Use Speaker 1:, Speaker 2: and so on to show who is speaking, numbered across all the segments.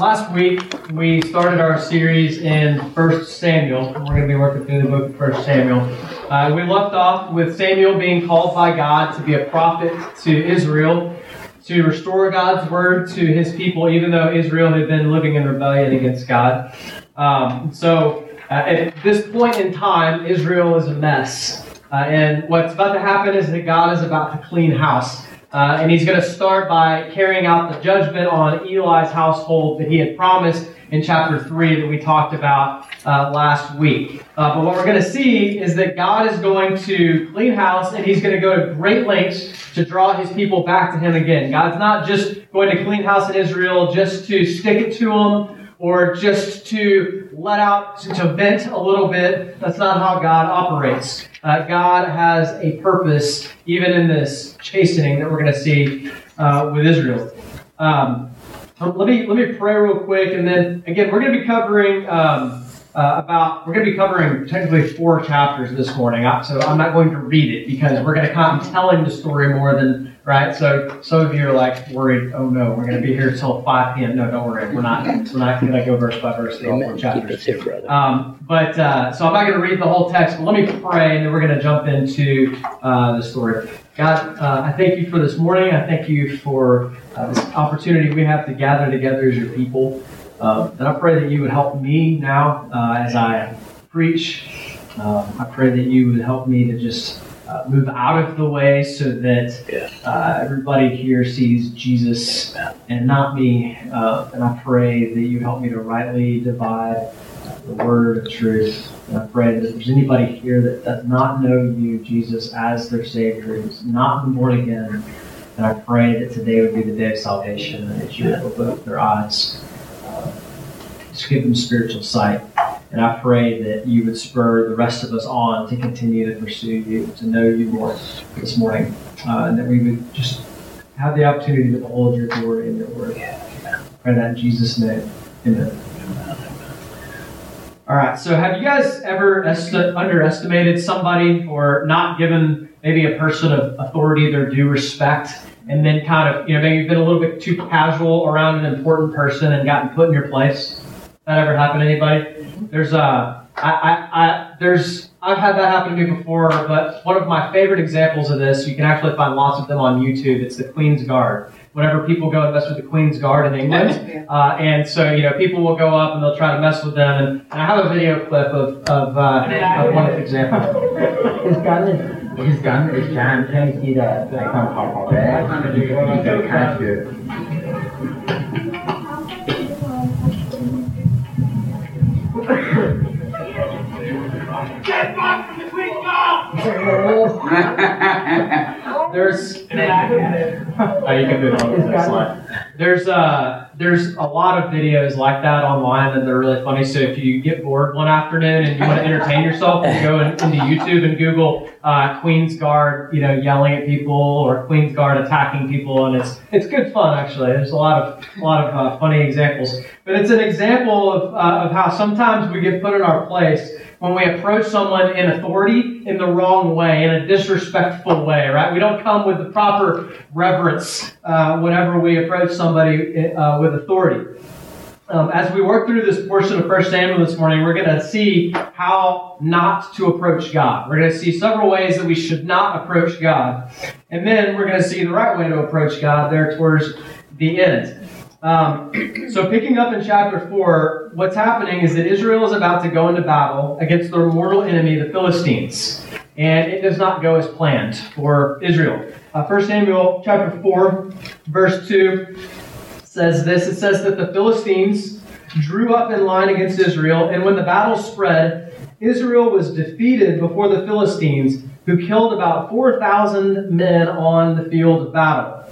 Speaker 1: last week we started our series in 1 Samuel. We're going to be working through the book of 1 Samuel. Uh, we left off with Samuel being called by God to be a prophet to Israel, to restore God's word to his people, even though Israel had been living in rebellion against God. Um, so uh, at this point in time, Israel is a mess. Uh, and what's about to happen is that God is about to clean house. Uh, and he's going to start by carrying out the judgment on Eli's household that he had promised in chapter 3 that we talked about uh, last week. Uh, but what we're going to see is that God is going to clean house and he's going to go to great lengths to draw his people back to him again. God's not just going to clean house in Israel just to stick it to them or just to let out, to vent a little bit. That's not how God operates. Uh, God has a purpose, even in this chastening that we're going to see uh, with Israel. Um, let me let me pray real quick, and then again, we're going to be covering. Um, uh, about we're going to be covering technically four chapters this morning. So i'm not going to read it because we're going to come telling the story more than right? So some of you are like worried oh no we're going to be here till 5 p.m no don't worry. We're not we're not going to go verse by verse through all four chapters.
Speaker 2: here,
Speaker 1: um, but uh, so i'm not going to read the whole text but let me pray and then we're going to jump into uh, the story. God uh, i thank you for this morning. I thank you for uh, this opportunity we have to gather together as your people um, and I pray that you would help me now uh, as I preach. Um, I pray that you would help me to just uh, move out of the way so that uh, everybody here sees Jesus and not me. Uh, and I pray that you help me to rightly divide the word of truth. And I pray that if there's anybody here that does not know you, Jesus, as their Savior, who's not been born again, and I pray that today would be the day of salvation and that you would open up their eyes just give them spiritual sight. And I pray that you would spur the rest of us on to continue to pursue you, to know you more this morning, uh, and that we would just have the opportunity to behold your glory in your word. Pray that in Jesus' name. Amen. All right, so have you guys ever est- underestimated somebody or not given maybe a person of authority their due respect and then kind of, you know, maybe you've been a little bit too casual around an important person and gotten put in your place? That ever happen to anybody? There's a, uh, I, I, I, there's, I've had that happen to me before, but one of my favorite examples of this, you can actually find lots of them on YouTube. It's the Queen's Guard. Whenever people go and mess with the Queen's Guard in England, uh, and so you know people will go up and they'll try to mess with them, and, and I have a video clip of of, uh, of one example.
Speaker 3: His gun, his gun is jammed. Can you see the icon pop up there? You can catch it.
Speaker 1: There's oh, you can do it on the next slide. There's uh there's a lot of videos like that online and they're really funny. So if you get bored one afternoon and you want to entertain yourself, you go in, into YouTube and Google uh, Queen's Guard, you know, yelling at people or Queen's Guard attacking people, and it's it's good fun actually. There's a lot of a lot of uh, funny examples, but it's an example of uh, of how sometimes we get put in our place when we approach someone in authority in the wrong way, in a disrespectful way, right? We don't come with the proper reverence uh, whenever we approach somebody uh, with authority. Um, as we work through this portion of 1 Samuel this morning, we're going to see how not to approach God. We're going to see several ways that we should not approach God. And then we're going to see the right way to approach God there towards the end. Um, so, picking up in chapter 4, what's happening is that Israel is about to go into battle against their mortal enemy, the Philistines. And it does not go as planned for Israel. Uh, 1 Samuel chapter 4, verse 2 says this It says that the Philistines drew up in line against Israel, and when the battle spread, Israel was defeated before the Philistines, who killed about 4,000 men on the field of battle.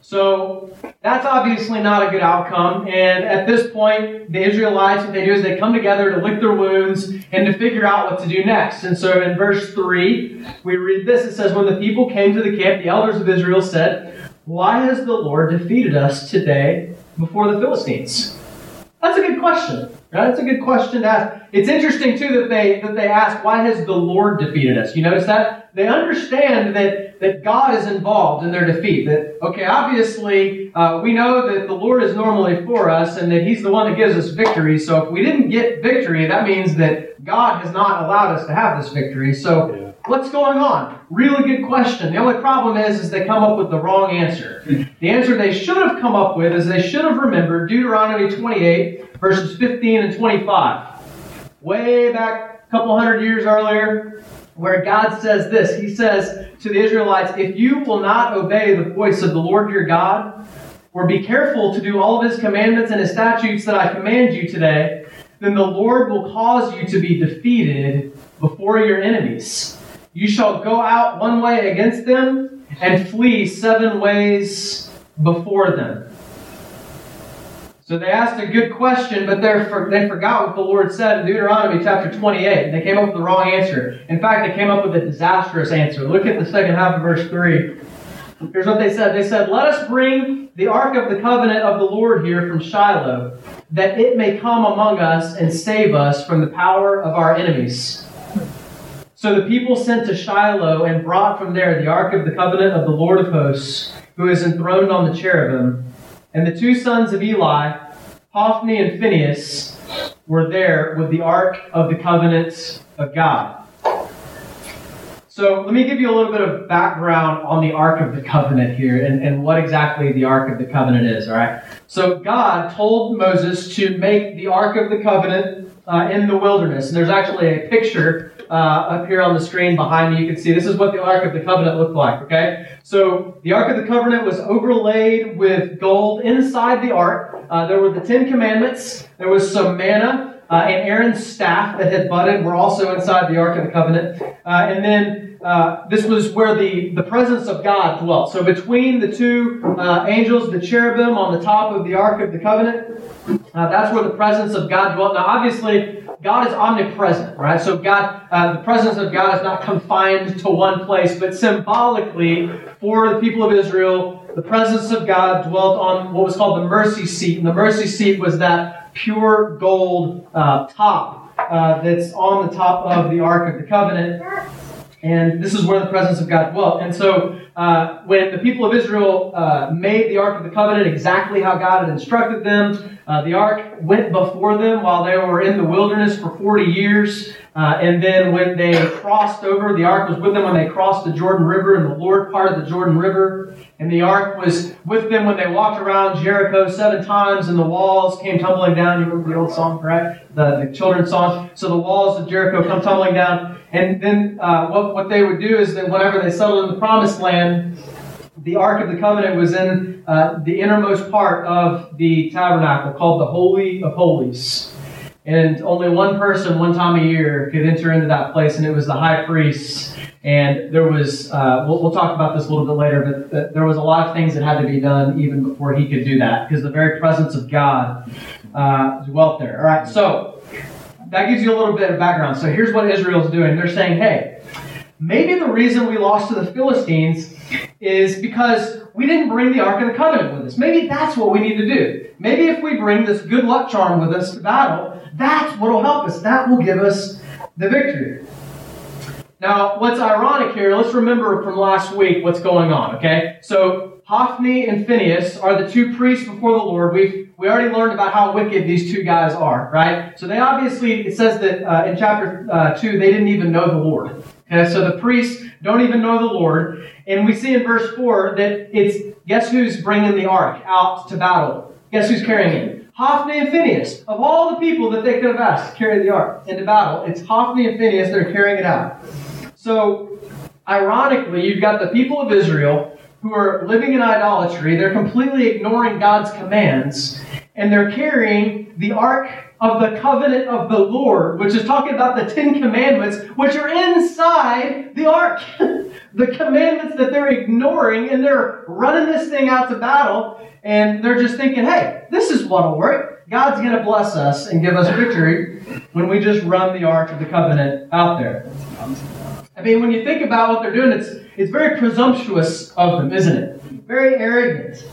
Speaker 1: So that's obviously not a good outcome. And at this point, the Israelites, what they do is they come together to lick their wounds and to figure out what to do next. And so in verse 3, we read this. It says, When the people came to the camp, the elders of Israel said, Why has the Lord defeated us today before the Philistines? That's a good question. That's a good question to ask. It's interesting too that they that they ask, why has the Lord defeated us? You notice that? they understand that, that God is involved in their defeat. That, okay, obviously, uh, we know that the Lord is normally for us and that He's the one that gives us victory. So if we didn't get victory, that means that God has not allowed us to have this victory. So yeah. what's going on? Really good question. The only problem is, is they come up with the wrong answer. The answer they should have come up with is they should have remembered Deuteronomy 28, verses 15 and 25. Way back a couple hundred years earlier, where God says this. He says to the Israelites, If you will not obey the voice of the Lord your God, or be careful to do all of his commandments and his statutes that I command you today, then the Lord will cause you to be defeated before your enemies. You shall go out one way against them and flee seven ways before them. So they asked a good question, but for, they forgot what the Lord said in Deuteronomy chapter 28. They came up with the wrong answer. In fact, they came up with a disastrous answer. Look at the second half of verse 3. Here's what they said. They said, Let us bring the ark of the covenant of the Lord here from Shiloh, that it may come among us and save us from the power of our enemies. So the people sent to Shiloh and brought from there the ark of the covenant of the Lord of hosts, who is enthroned on the cherubim. And the two sons of Eli, Hophni and Phinehas, were there with the ark of the covenant of God. So let me give you a little bit of background on the Ark of the Covenant here and, and what exactly the Ark of the Covenant is, all right? So God told Moses to make the Ark of the Covenant uh, in the wilderness. And there's actually a picture uh, up here on the screen behind me. You can see this is what the Ark of the Covenant looked like, okay? So the Ark of the Covenant was overlaid with gold inside the Ark. Uh, there were the Ten Commandments. There was some manna. Uh, and Aaron's staff that had budded were also inside the Ark of the Covenant. Uh, and then uh, this was where the, the presence of God dwelt. So between the two uh, angels, the cherubim on the top of the Ark of the Covenant, uh, that's where the presence of God dwelt. Now, obviously, God is omnipresent, right? So God, uh, the presence of God is not confined to one place, but symbolically, for the people of Israel, the presence of God dwelt on what was called the mercy seat. And the mercy seat was that pure gold uh, top uh, that's on the top of the Ark of the Covenant. And this is where the presence of God dwelt. And so uh, when the people of Israel uh, made the Ark of the Covenant exactly how God had instructed them, uh, the Ark went before them while they were in the wilderness for 40 years. Uh, and then when they crossed over, the ark was with them when they crossed the Jordan River and the Lord part of the Jordan River. And the ark was with them when they walked around Jericho seven times and the walls came tumbling down. You remember the old song, right? The, the children's song. So the walls of Jericho come tumbling down. And then uh, what, what they would do is that whenever they settled in the promised land, the Ark of the Covenant was in uh, the innermost part of the tabernacle called the Holy of Holies. And only one person, one time a year, could enter into that place, and it was the high priest. And there was, uh, we'll, we'll, talk about this a little bit later, but there was a lot of things that had to be done even before he could do that, because the very presence of God uh, dwelt there. All right, so that gives you a little bit of background. So here's what Israel's doing. They're saying, hey, maybe the reason we lost to the Philistines is because we didn't bring the Ark of the Covenant with us. Maybe that's what we need to do. Maybe if we bring this good luck charm with us to battle, that's what will help us. That will give us the victory. Now, what's ironic here, let's remember from last week what's going on, okay? So, Hophni and Phinehas are the two priests before the Lord. We've we already learned about how wicked these two guys are, right? So they obviously, it says that uh, in chapter uh, 2, they didn't even know the Lord. Okay, so the priests don't even know the Lord. And we see in verse 4 that it's, guess who's bringing the ark out to battle? Guess who's carrying it? Hophni and Phinehas. Of all the people that they could have asked to carry the ark into battle, it's Hophni and Phinehas that are carrying it out. So, ironically, you've got the people of Israel who are living in idolatry. They're completely ignoring God's commands, and they're carrying the ark of the covenant of the Lord, which is talking about the Ten Commandments, which are inside the ark. the commandments that they're ignoring, and they're running this thing out to battle, and they're just thinking, hey, this is what'll work. God's going to bless us and give us victory when we just run the ark of the covenant out there. I mean, when you think about what they're doing, it's, it's very presumptuous of them, isn't it? Very arrogant.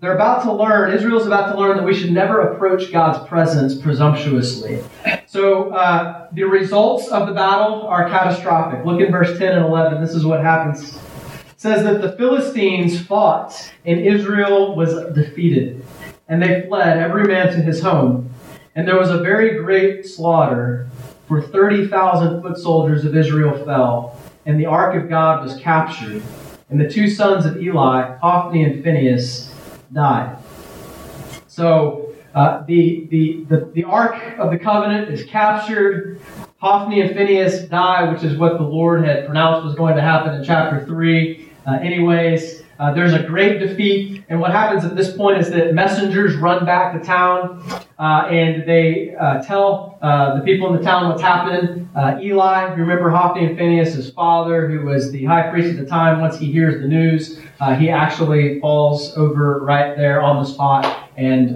Speaker 1: They're about to learn, Israel's about to learn that we should never approach God's presence presumptuously. So uh, the results of the battle are catastrophic. Look in verse 10 and 11. This is what happens. It says that the Philistines fought and Israel was defeated, and they fled, every man to his home. And there was a very great slaughter, for 30,000 foot soldiers of Israel fell, and the ark of God was captured. And the two sons of Eli, Hophni and Phinehas, died. So uh, the, the, the, the Ark of the Covenant is captured. Hophni and Phinehas die, which is what the Lord had pronounced was going to happen in chapter 3. Uh, anyways, uh, there's a great defeat, and what happens at this point is that messengers run back to town uh, and they uh, tell uh, the people in the town what's happening. Uh, Eli, remember Hophni and Phinehas, his father, who was the high priest at the time, once he hears the news, uh, he actually falls over right there on the spot and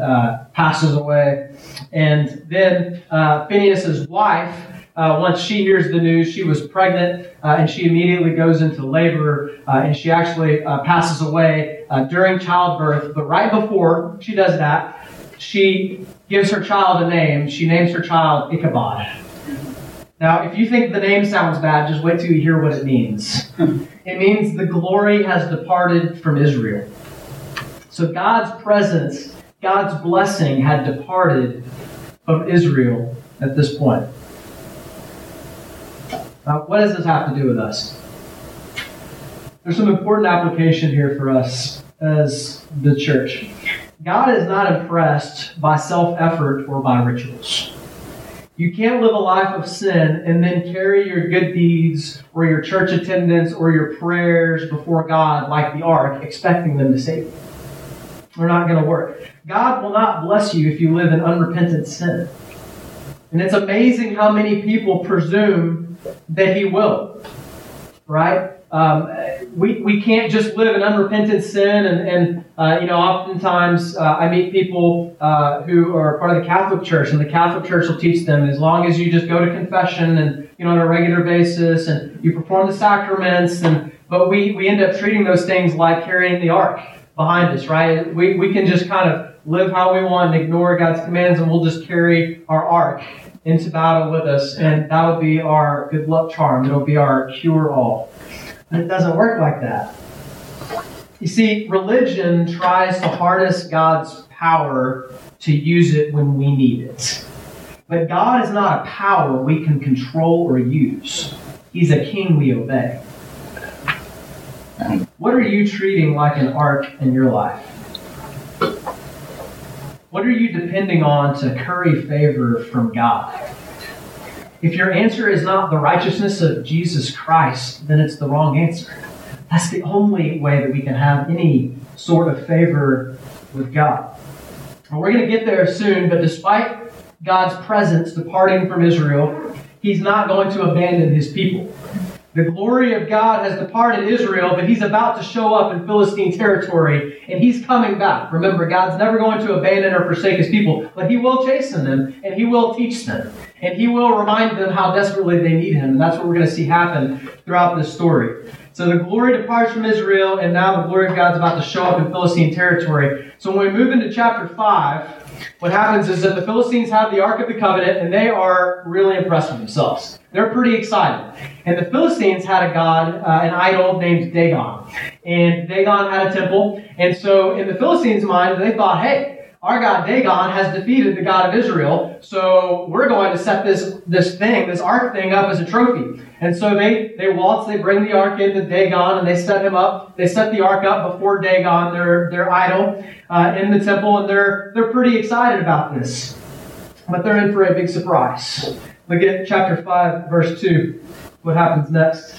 Speaker 1: passes away. And then Phinehas's wife, uh, once she hears the news, she was pregnant uh, and she immediately goes into labor uh, and she actually uh, passes away uh, during childbirth. But right before she does that, she gives her child a name. She names her child Ichabod. Now, if you think the name sounds bad, just wait till you hear what it means. it means the glory has departed from Israel. So God's presence, God's blessing had departed from Israel at this point. Uh, what does this have to do with us? There's some important application here for us as the church. God is not impressed by self effort or by rituals. You can't live a life of sin and then carry your good deeds or your church attendance or your prayers before God like the ark, expecting them to save you. They're not going to work. God will not bless you if you live in unrepentant sin. And it's amazing how many people presume that He will. Right? Um, we, we can't just live in unrepentant sin, and, and uh, you know, oftentimes uh, I meet people uh, who are part of the Catholic Church, and the Catholic Church will teach them as long as you just go to confession and you know on a regular basis, and you perform the sacraments, and but we, we end up treating those things like carrying the ark behind us, right? We, we can just kind of live how we want and ignore God's commands, and we'll just carry our ark into battle with us, and that'll be our good luck charm. It'll be our cure all. And it doesn't work like that. You see, religion tries to harness God's power to use it when we need it. But God is not a power we can control or use. He's a king we obey. What are you treating like an ark in your life? What are you depending on to curry favor from God? If your answer is not the righteousness of Jesus Christ, then it's the wrong answer. That's the only way that we can have any sort of favor with God. And we're going to get there soon, but despite God's presence departing from Israel, He's not going to abandon His people. The glory of God has departed Israel, but he's about to show up in Philistine territory, and he's coming back. Remember, God's never going to abandon or forsake his people, but he will chasten them, and he will teach them, and he will remind them how desperately they need him. And that's what we're going to see happen throughout this story. So the glory departs from Israel, and now the glory of God's about to show up in Philistine territory. So when we move into chapter 5, what happens is that the Philistines have the Ark of the Covenant, and they are really impressed with themselves. They're pretty excited. And the Philistines had a god, uh, an idol named Dagon. And Dagon had a temple. And so in the Philistines' mind, they thought, hey, our god Dagon has defeated the God of Israel, so we're going to set this, this thing, this ark thing up as a trophy. And so they, they waltz, they bring the ark into Dagon, and they set him up. They set the ark up before Dagon, their, their idol, uh, in the temple, and they're, they're pretty excited about this. But they're in for a big surprise. Look at chapter 5, verse 2. What happens next?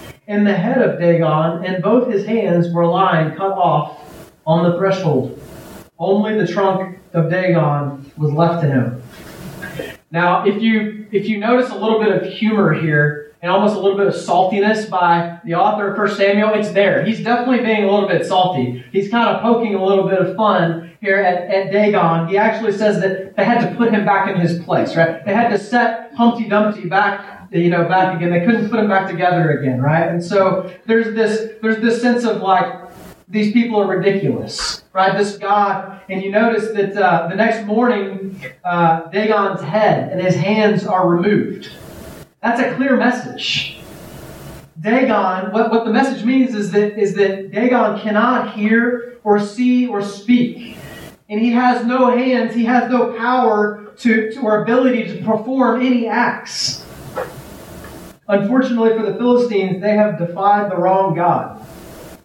Speaker 1: And the head of Dagon and both his hands were lying cut off on the threshold. Only the trunk of Dagon was left to him. Now, if you if you notice a little bit of humor here and almost a little bit of saltiness by the author of 1 Samuel, it's there. He's definitely being a little bit salty. He's kind of poking a little bit of fun here at, at Dagon. He actually says that they had to put him back in his place, right? They had to set Humpty Dumpty back, you know, back again. They couldn't put him back together again, right? And so there's this there's this sense of like these people are ridiculous, right? This God, and you notice that uh, the next morning, uh, Dagon's head and his hands are removed. That's a clear message. Dagon, what, what the message means is that, is that Dagon cannot hear or see or speak. And he has no hands, he has no power to, to or ability to perform any acts. Unfortunately for the Philistines, they have defied the wrong God.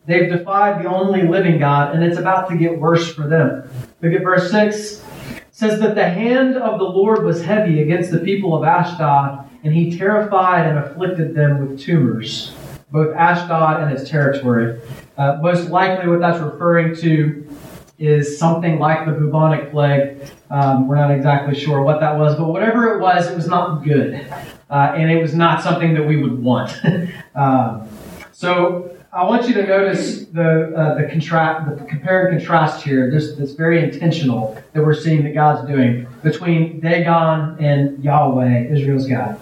Speaker 1: They've defied the only living God, and it's about to get worse for them. Look at verse 6. It says that the hand of the Lord was heavy against the people of Ashdod, and he terrified and afflicted them with tumors, both Ashdod and its territory. Uh, most likely, what that's referring to is something like the bubonic plague. Um, we're not exactly sure what that was, but whatever it was, it was not good. Uh, and it was not something that we would want. um, so I want you to notice the uh, the the compare and contrast here. This that's very intentional that we're seeing that God's doing between Dagon and Yahweh, Israel's God.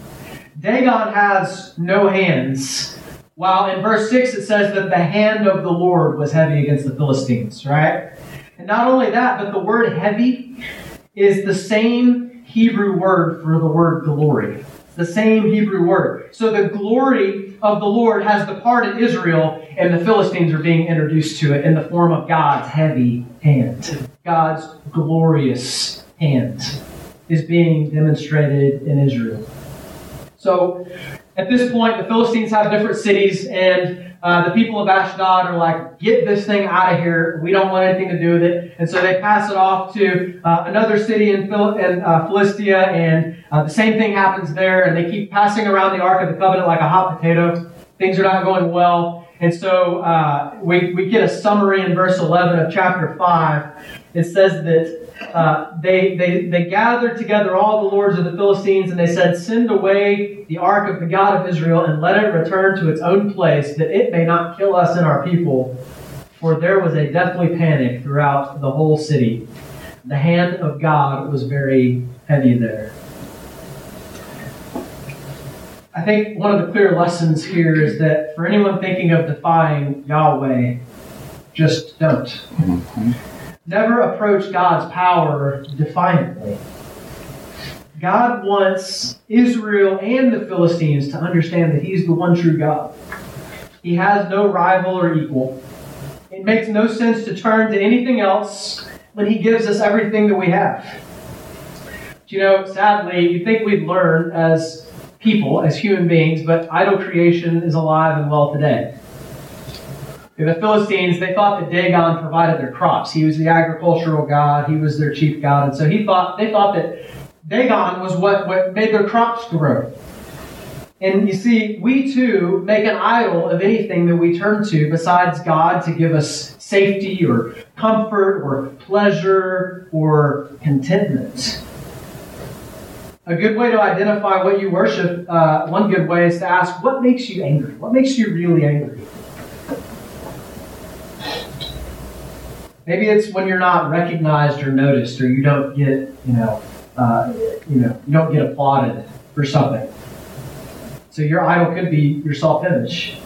Speaker 1: Dagon has no hands, while in verse six it says that the hand of the Lord was heavy against the Philistines. Right, and not only that, but the word "heavy" is the same Hebrew word for the word "glory." The same Hebrew word. So the glory of the Lord has departed Israel, and the Philistines are being introduced to it in the form of God's heavy hand. God's glorious hand is being demonstrated in Israel. So at this point, the Philistines have different cities, and uh, the people of Ashdod are like, get this thing out of here. We don't want anything to do with it. And so they pass it off to uh, another city in, Phil- in uh, Philistia, and uh, the same thing happens there. And they keep passing around the Ark of the Covenant like a hot potato. Things are not going well. And so uh, we, we get a summary in verse 11 of chapter 5. It says that uh, they, they, they gathered together all the lords of the Philistines and they said, Send away the ark of the God of Israel and let it return to its own place, that it may not kill us and our people. For there was a deathly panic throughout the whole city. The hand of God was very heavy there. I think one of the clear lessons here is that for anyone thinking of defying Yahweh, just don't. Mm-hmm. Never approach God's power defiantly. God wants Israel and the Philistines to understand that He's the one true God. He has no rival or equal. It makes no sense to turn to anything else when He gives us everything that we have. You know, sadly, you think we'd learn as people, as human beings, but idol creation is alive and well today. The Philistines, they thought that Dagon provided their crops. He was the agricultural god. He was their chief god. And so he thought, they thought that Dagon was what, what made their crops grow. And you see, we too make an idol of anything that we turn to besides God to give us safety or comfort or pleasure or contentment. A good way to identify what you worship, uh, one good way is to ask, what makes you angry? What makes you really angry? Maybe it's when you're not recognized or noticed, or you don't get, you know, uh, you know, you don't get applauded for something. So your idol could be your self-image.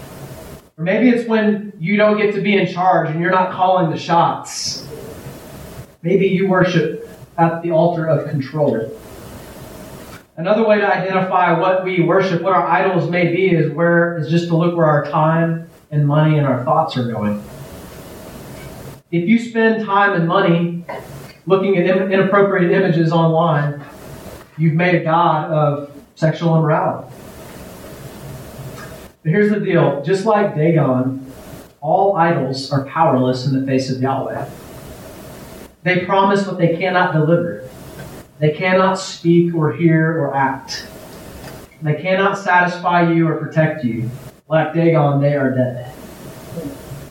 Speaker 1: Or maybe it's when you don't get to be in charge and you're not calling the shots. Maybe you worship at the altar of control. Another way to identify what we worship, what our idols may be, is where is just to look where our time and money and our thoughts are going. If you spend time and money looking at inappropriate images online, you've made a god of sexual immorality. But here's the deal just like Dagon, all idols are powerless in the face of Yahweh. They promise what they cannot deliver. They cannot speak or hear or act. They cannot satisfy you or protect you. Like Dagon, they are dead.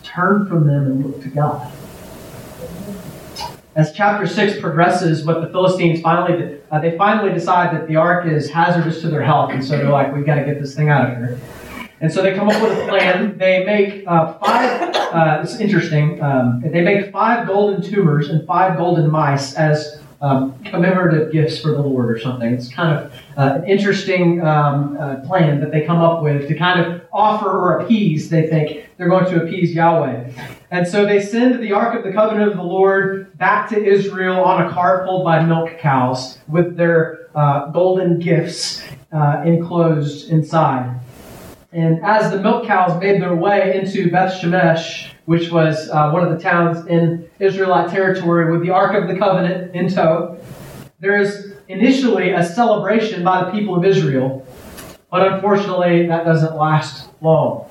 Speaker 1: Turn from them and look to God. As chapter six progresses, what the Philistines finally uh, they finally decide that the ark is hazardous to their health, and so they're like, "We've got to get this thing out of here." And so they come up with a plan. They make uh, five. Uh, it's interesting. Um, they make five golden tumors and five golden mice as um, commemorative gifts for the Lord or something. It's kind of uh, an interesting um, uh, plan that they come up with to kind of offer or appease. They think they're going to appease Yahweh. And so they send the Ark of the Covenant of the Lord back to Israel on a cart pulled by milk cows with their uh, golden gifts uh, enclosed inside. And as the milk cows made their way into Beth Shemesh, which was uh, one of the towns in Israelite territory with the Ark of the Covenant in tow, there is initially a celebration by the people of Israel, but unfortunately that doesn't last long.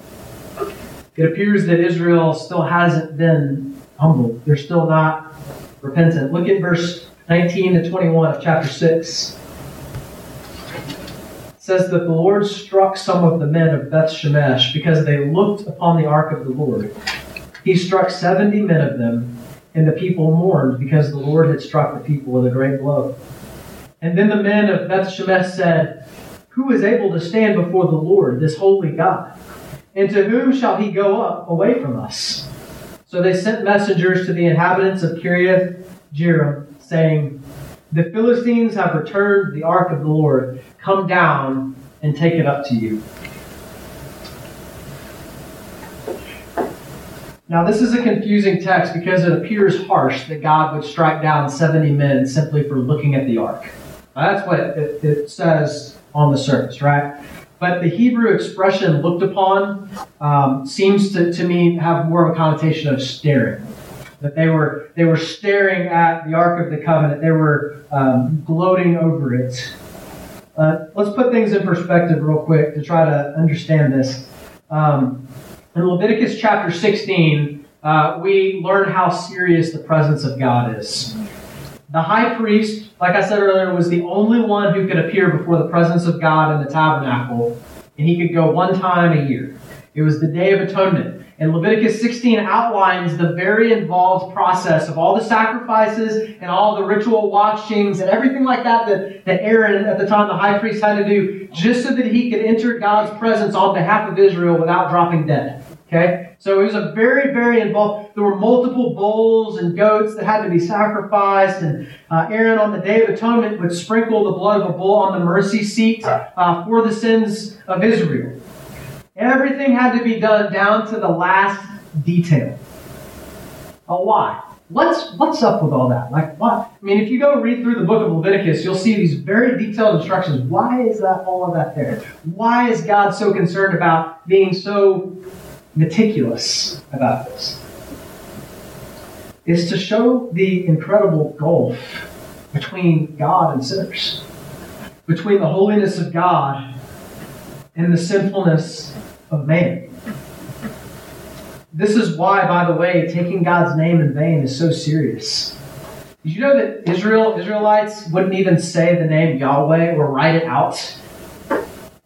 Speaker 1: It appears that Israel still hasn't been humbled. They're still not repentant. Look at verse 19 to 21 of chapter 6 says that the Lord struck some of the men of Beth Shemesh because they looked upon the ark of the Lord. He struck seventy men of them, and the people mourned because the Lord had struck the people with a great blow. And then the men of Beth Shemesh said, Who is able to stand before the Lord, this holy God? And to whom shall he go up away from us? So they sent messengers to the inhabitants of Kiriath Jearim, saying, The Philistines have returned the ark of the Lord come down and take it up to you. Now, this is a confusing text because it appears harsh that God would strike down 70 men simply for looking at the ark. Now, that's what it, it, says on the surface, right? But the Hebrew expression looked upon um, seems to, to me have more of a connotation of staring. That they were, they were staring at the Ark of the Covenant, they were um, gloating over it. Uh, let's put things in perspective real quick to try to understand this. Um, in Leviticus chapter 16, uh, we learn how serious the presence of God is. The high priest, like I said earlier, was the only one who could appear before the presence of God in the tabernacle, and he could go one time a year. It was the Day of Atonement. And Leviticus 16 outlines the very involved process of all the sacrifices and all the ritual washings and everything like that, that that Aaron, at the time the high priest, had to do just so that he could enter God's presence on behalf of Israel without dropping dead. Okay? So it was a very, very involved. There were multiple bulls and goats that had to be sacrificed, and uh, Aaron on the Day of Atonement would sprinkle the blood of a bull on the mercy seat uh, for the sins of Israel. Everything had to be done down to the last detail. Oh, why? What's what's up with all that? Like what? I mean, if you go read through the book of Leviticus, you'll see these very detailed instructions. Why is that all of that there? Why is God so concerned about being so meticulous about this? Is to show the incredible gulf between God and sinners, between the holiness of God and the sinfulness of man. This is why, by the way, taking God's name in vain is so serious. Did you know that Israel, Israelites wouldn't even say the name Yahweh or write it out?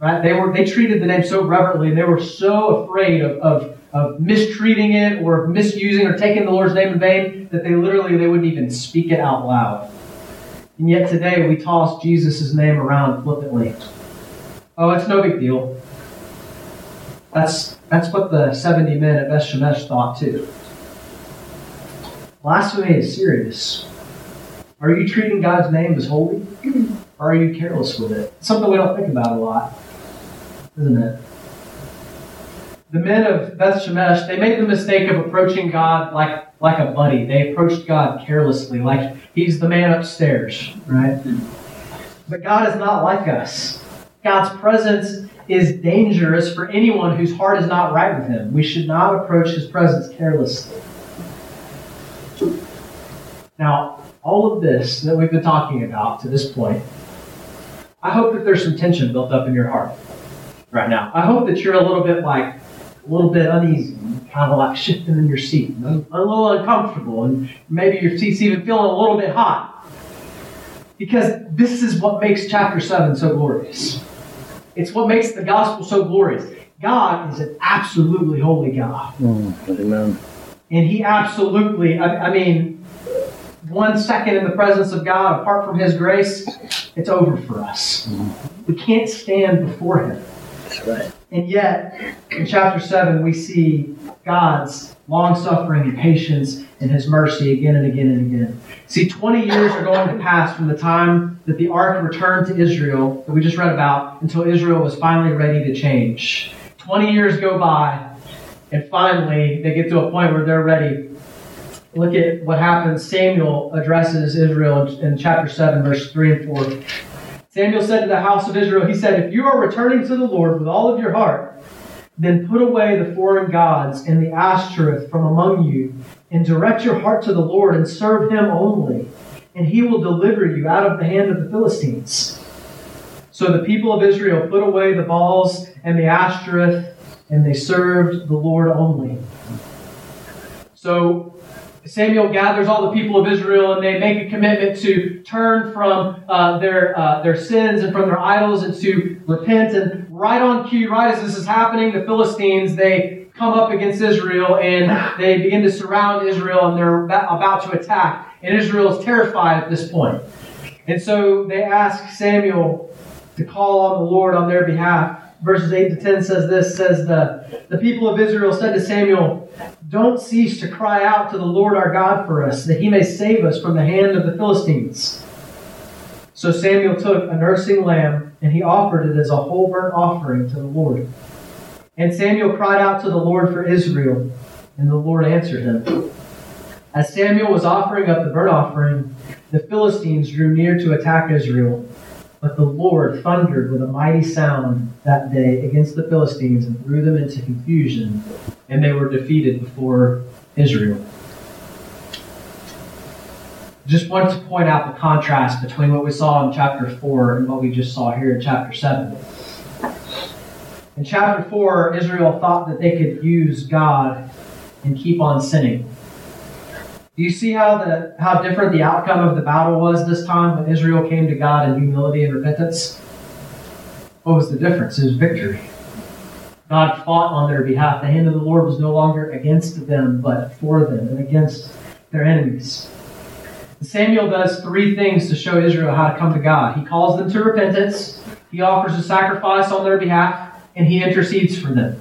Speaker 1: Right? They were they treated the name so reverently, and they were so afraid of, of, of mistreating it or misusing or taking the Lord's name in vain that they literally they wouldn't even speak it out loud. And yet today we toss Jesus' name around flippantly. Oh, it's no big deal. That's, that's what the 70 men at Beth Shemesh thought too. Blasphemy is serious. Are you treating God's name as holy? Or are you careless with it? It's something we don't think about a lot, isn't it? The men of Beth Shemesh, they made the mistake of approaching God like, like a buddy. They approached God carelessly, like he's the man upstairs, right? But God is not like us. God's presence is dangerous for anyone whose heart is not right with Him. We should not approach His presence carelessly. Now, all of this that we've been talking about to this point, I hope that there's some tension built up in your heart right now. I hope that you're a little bit like, a little bit uneasy, kind of like shifting in your seat, a little uncomfortable, and maybe your seat's even feeling a little bit hot. Because this is what makes chapter 7 so glorious. It's what makes the gospel so glorious. God is an absolutely holy God.
Speaker 3: Mm, amen.
Speaker 1: And He absolutely, I, I mean, one second in the presence of God apart from His grace, it's over for us. We can't stand before Him.
Speaker 3: Right.
Speaker 1: And yet, in chapter 7, we see God's long suffering and patience and His mercy again and again and again. See, 20 years are going to pass from the time that the ark returned to Israel, that we just read about, until Israel was finally ready to change. 20 years go by, and finally they get to a point where they're ready. Look at what happens. Samuel addresses Israel in, in chapter 7, verse 3 and 4. Samuel said to the house of Israel, He said, If you are returning to the Lord with all of your heart, then put away the foreign gods and the Ashtoreth from among you, and direct your heart to the Lord and serve him only, and he will deliver you out of the hand of the Philistines. So the people of Israel put away the Baals and the Ashtoreth, and they served the Lord only. So Samuel gathers all the people of Israel and they make a commitment to turn from uh, their, uh, their sins and from their idols and to repent. And right on cue, right as this is happening, the Philistines, they come up against Israel and they begin to surround Israel and they're about to attack. And Israel is terrified at this point. And so they ask Samuel to call on the Lord on their behalf. Verses 8 to 10 says this says the, the people of Israel said to Samuel, Don't cease to cry out to the Lord our God for us, that he may save us from the hand of the Philistines. So Samuel took a nursing lamb, and he offered it as a whole burnt offering to the Lord. And Samuel cried out to the Lord for Israel, and the Lord answered him. As Samuel was offering up the burnt offering, the Philistines drew near to attack Israel. But the Lord thundered with a mighty sound that day against the Philistines and threw them into confusion, and they were defeated before Israel. Just wanted to point out the contrast between what we saw in chapter 4 and what we just saw here in chapter 7. In chapter 4, Israel thought that they could use God and keep on sinning. Do you see how the how different the outcome of the battle was this time when Israel came to God in humility and repentance? What was the difference? It was victory. God fought on their behalf. The hand of the Lord was no longer against them, but for them and against their enemies. Samuel does three things to show Israel how to come to God. He calls them to repentance, he offers a sacrifice on their behalf, and he intercedes for them.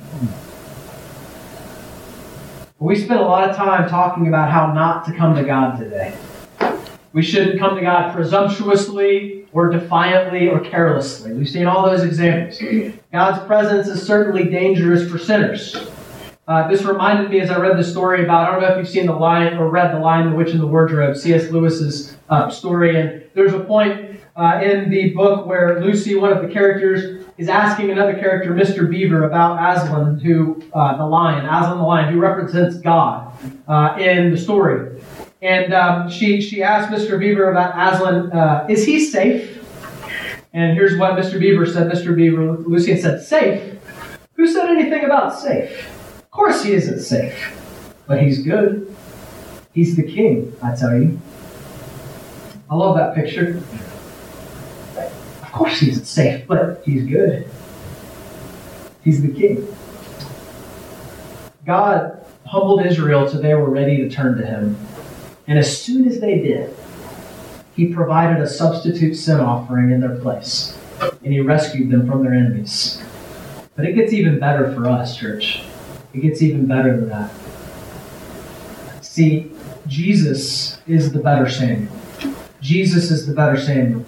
Speaker 1: We spend a lot of time talking about how not to come to God today. We shouldn't come to God presumptuously or defiantly or carelessly. We've seen all those examples. God's presence is certainly dangerous for sinners. Uh, this reminded me as I read the story about, I don't know if you've seen The Lion or read The Lion, the Witch, and the Wardrobe, C.S. Lewis's uh, story. And there's a point uh, in the book where Lucy, one of the characters, is asking another character, Mr. Beaver, about Aslan, who uh, the lion, Aslan the lion, who represents God uh, in the story. And um, she she asked Mr. Beaver about Aslan, uh, is he safe? And here's what Mr. Beaver said. Mr. Beaver, Lucy said, safe. Who said anything about safe? Of course he isn't safe, but he's good. He's the king, I tell you. I love that picture. Of course he's safe, but he's good. He's the king. God humbled Israel till they were ready to turn to him. And as soon as they did, he provided a substitute sin offering in their place. And he rescued them from their enemies. But it gets even better for us, church. It gets even better than that. See, Jesus is the better Samuel. Jesus is the better Samuel.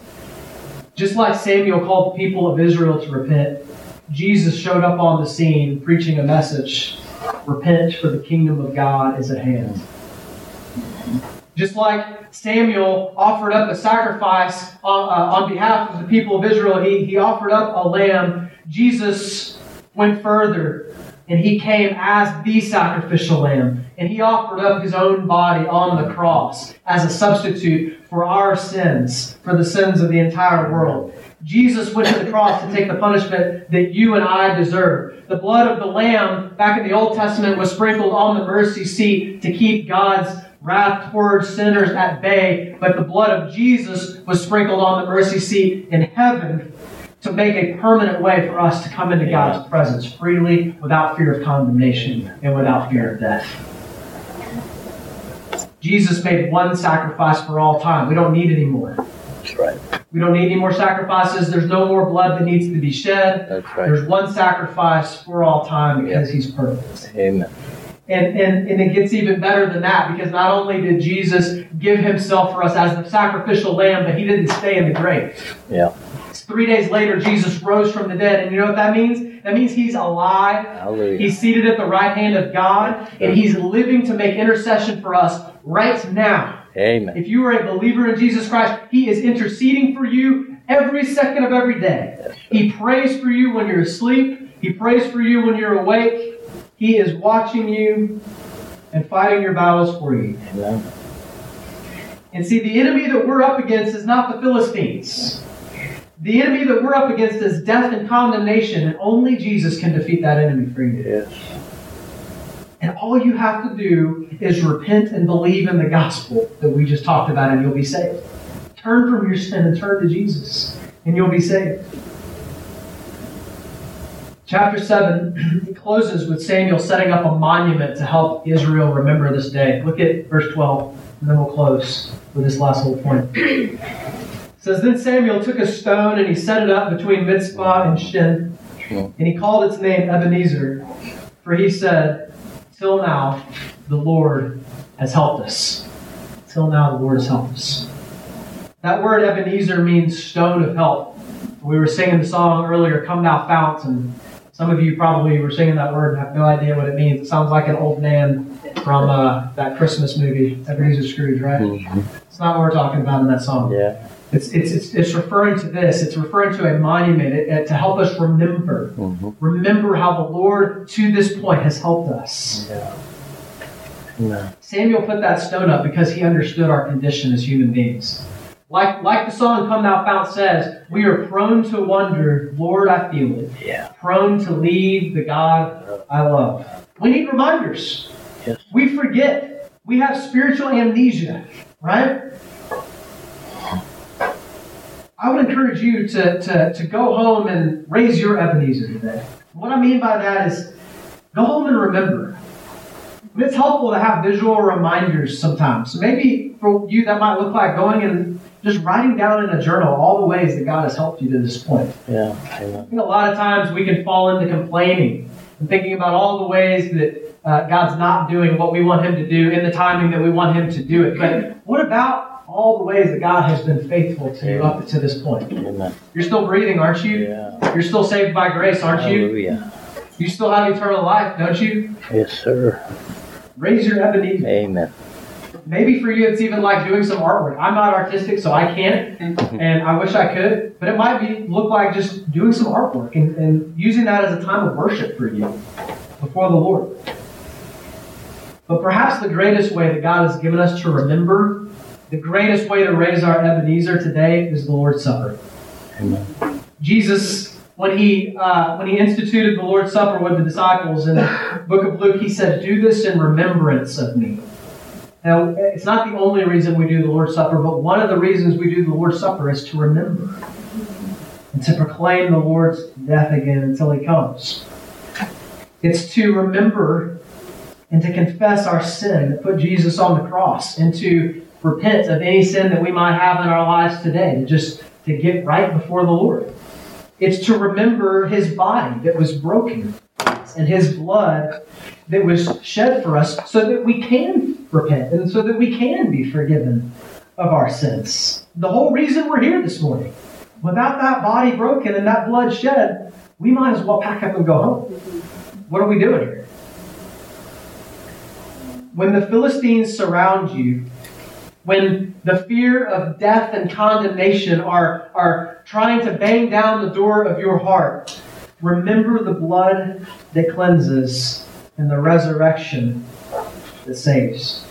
Speaker 1: Just like Samuel called the people of Israel to repent, Jesus showed up on the scene preaching a message repent, for the kingdom of God is at hand. Just like Samuel offered up a sacrifice on, uh, on behalf of the people of Israel, he, he offered up a lamb. Jesus went further and he came as the sacrificial lamb. And he offered up his own body on the cross as a substitute for our sins, for the sins of the entire world. Jesus went to the cross to take the punishment that you and I deserve. The blood of the Lamb back in the Old Testament was sprinkled on the mercy seat to keep God's wrath towards sinners at bay, but the blood of Jesus was sprinkled on the mercy seat in heaven to make a permanent way for us to come into God's presence freely, without fear of condemnation, and without fear of death. Jesus made one sacrifice for all time. We don't need any more.
Speaker 2: That's right.
Speaker 1: We don't need any more sacrifices. There's no more blood that needs to be shed.
Speaker 2: That's right.
Speaker 1: There's one sacrifice for all time because he's perfect.
Speaker 2: Amen.
Speaker 1: And, and, and it gets even better than that because not only did Jesus give himself for us as the sacrificial lamb, but he didn't stay in the grave.
Speaker 2: Yeah.
Speaker 1: Three days later, Jesus rose from the dead. And you know what that means? That means he's alive.
Speaker 2: Hallelujah.
Speaker 1: He's seated at the right hand of God, and he's living to make intercession for us right now.
Speaker 2: Amen.
Speaker 1: If you are a believer in Jesus Christ, he is interceding for you every second of every day. He prays for you when you're asleep, he prays for you when you're awake. He is watching you and fighting your battles for you.
Speaker 2: Amen.
Speaker 1: And see, the enemy that we're up against is not the Philistines. The enemy that we're up against is death and condemnation, and only Jesus can defeat that enemy for you.
Speaker 2: Yes.
Speaker 1: And all you have to do is repent and believe in the gospel that we just talked about, and you'll be saved. Turn from your sin and turn to Jesus, and you'll be saved. Chapter 7 it closes with Samuel setting up a monument to help Israel remember this day. Look at verse 12, and then we'll close with this last little point. It says, Then Samuel took a stone and he set it up between Mizpah and Shin, and he called its name Ebenezer, for he said, Till now the Lord has helped us. Till now the Lord has helped us. That word Ebenezer means stone of help. We were singing the song earlier, Come Thou Fount, and some of you probably were singing that word and have no idea what it means. It sounds like an old man from uh, that Christmas movie, Ebenezer Scrooge, right?
Speaker 2: Mhm.
Speaker 1: It's not what we're talking about in that song.
Speaker 2: Yeah.
Speaker 1: It's, it's, it's, it's referring to this. It's referring to a monument it, it- to help us remember.
Speaker 2: Mhm.
Speaker 1: Remember how the Lord, to this point, has helped us.
Speaker 2: Yeah. Amen.
Speaker 1: Samuel put that stone up because he understood our condition as human beings. Like, like the song Come Thou Fount says, we are prone to wonder, Lord, I feel it.
Speaker 2: Yeah.
Speaker 1: Prone to leave the God I love. We need reminders.
Speaker 2: Yes.
Speaker 1: We forget. We have spiritual amnesia, right? I would encourage you to, to, to go home and raise your Ebenezer today. What I mean by that is go home and remember. It's helpful to have visual reminders sometimes. So maybe for you that might look like going and just writing down in a journal all the ways that God has helped you to this point.
Speaker 2: Yeah. Amen.
Speaker 1: I think a lot of times we can fall into complaining and thinking about all the ways that uh, God's not doing what we want Him to do in the timing that we want Him to do it. But what about all the ways that God has been faithful to you up to this point?
Speaker 2: Amen.
Speaker 1: You're still breathing, aren't you?
Speaker 2: Yeah.
Speaker 1: You're still saved by grace, aren't you?
Speaker 2: Hallelujah.
Speaker 1: You still have eternal life, don't you?
Speaker 2: Yes, sir.
Speaker 1: Raise your Ebenezer.
Speaker 2: Amen.
Speaker 1: Maybe for you, it's even like doing some artwork. I'm not artistic, so I can't, mm-hmm. and I wish I could. But it might be look like just doing some artwork and, and using that as a time of worship for you before the Lord. But perhaps the greatest way that God has given us to remember, the greatest way to raise our Ebenezer today is the Lord's Supper.
Speaker 2: Amen.
Speaker 1: Jesus, when he uh, when he instituted the Lord's Supper with the disciples in the book of Luke, he said, "Do this in remembrance of me." Now, it's not the only reason we do the Lord's Supper, but one of the reasons we do the Lord's Supper is to remember and to proclaim the Lord's death again until He comes. It's to remember and to confess our sin that put Jesus on the cross and to repent of any sin that we might have in our lives today, to just to get right before the Lord. It's to remember His body that was broken and His blood that was shed for us so that we can repent and so that we can be forgiven of our sins. The whole reason we're here this morning. Without that body broken and that blood shed, we might as well pack up and go home. What are we doing here? When the Philistines surround you, when the fear of death and condemnation are, are trying to bang down the door of your heart, remember the blood that cleanses and the resurrection that saves.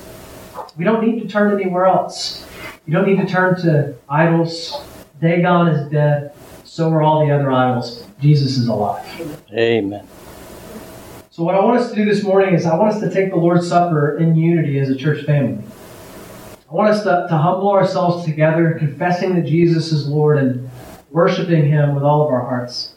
Speaker 1: We don't need to turn anywhere else. You don't need to turn to idols. Dagon is dead. So are all the other idols. Jesus is alive.
Speaker 2: Amen.
Speaker 1: So, what I want us to do this morning is I want us to take the Lord's Supper in unity as a church family. I want us to, to humble ourselves together, confessing that Jesus is Lord and worshiping Him with all of our hearts.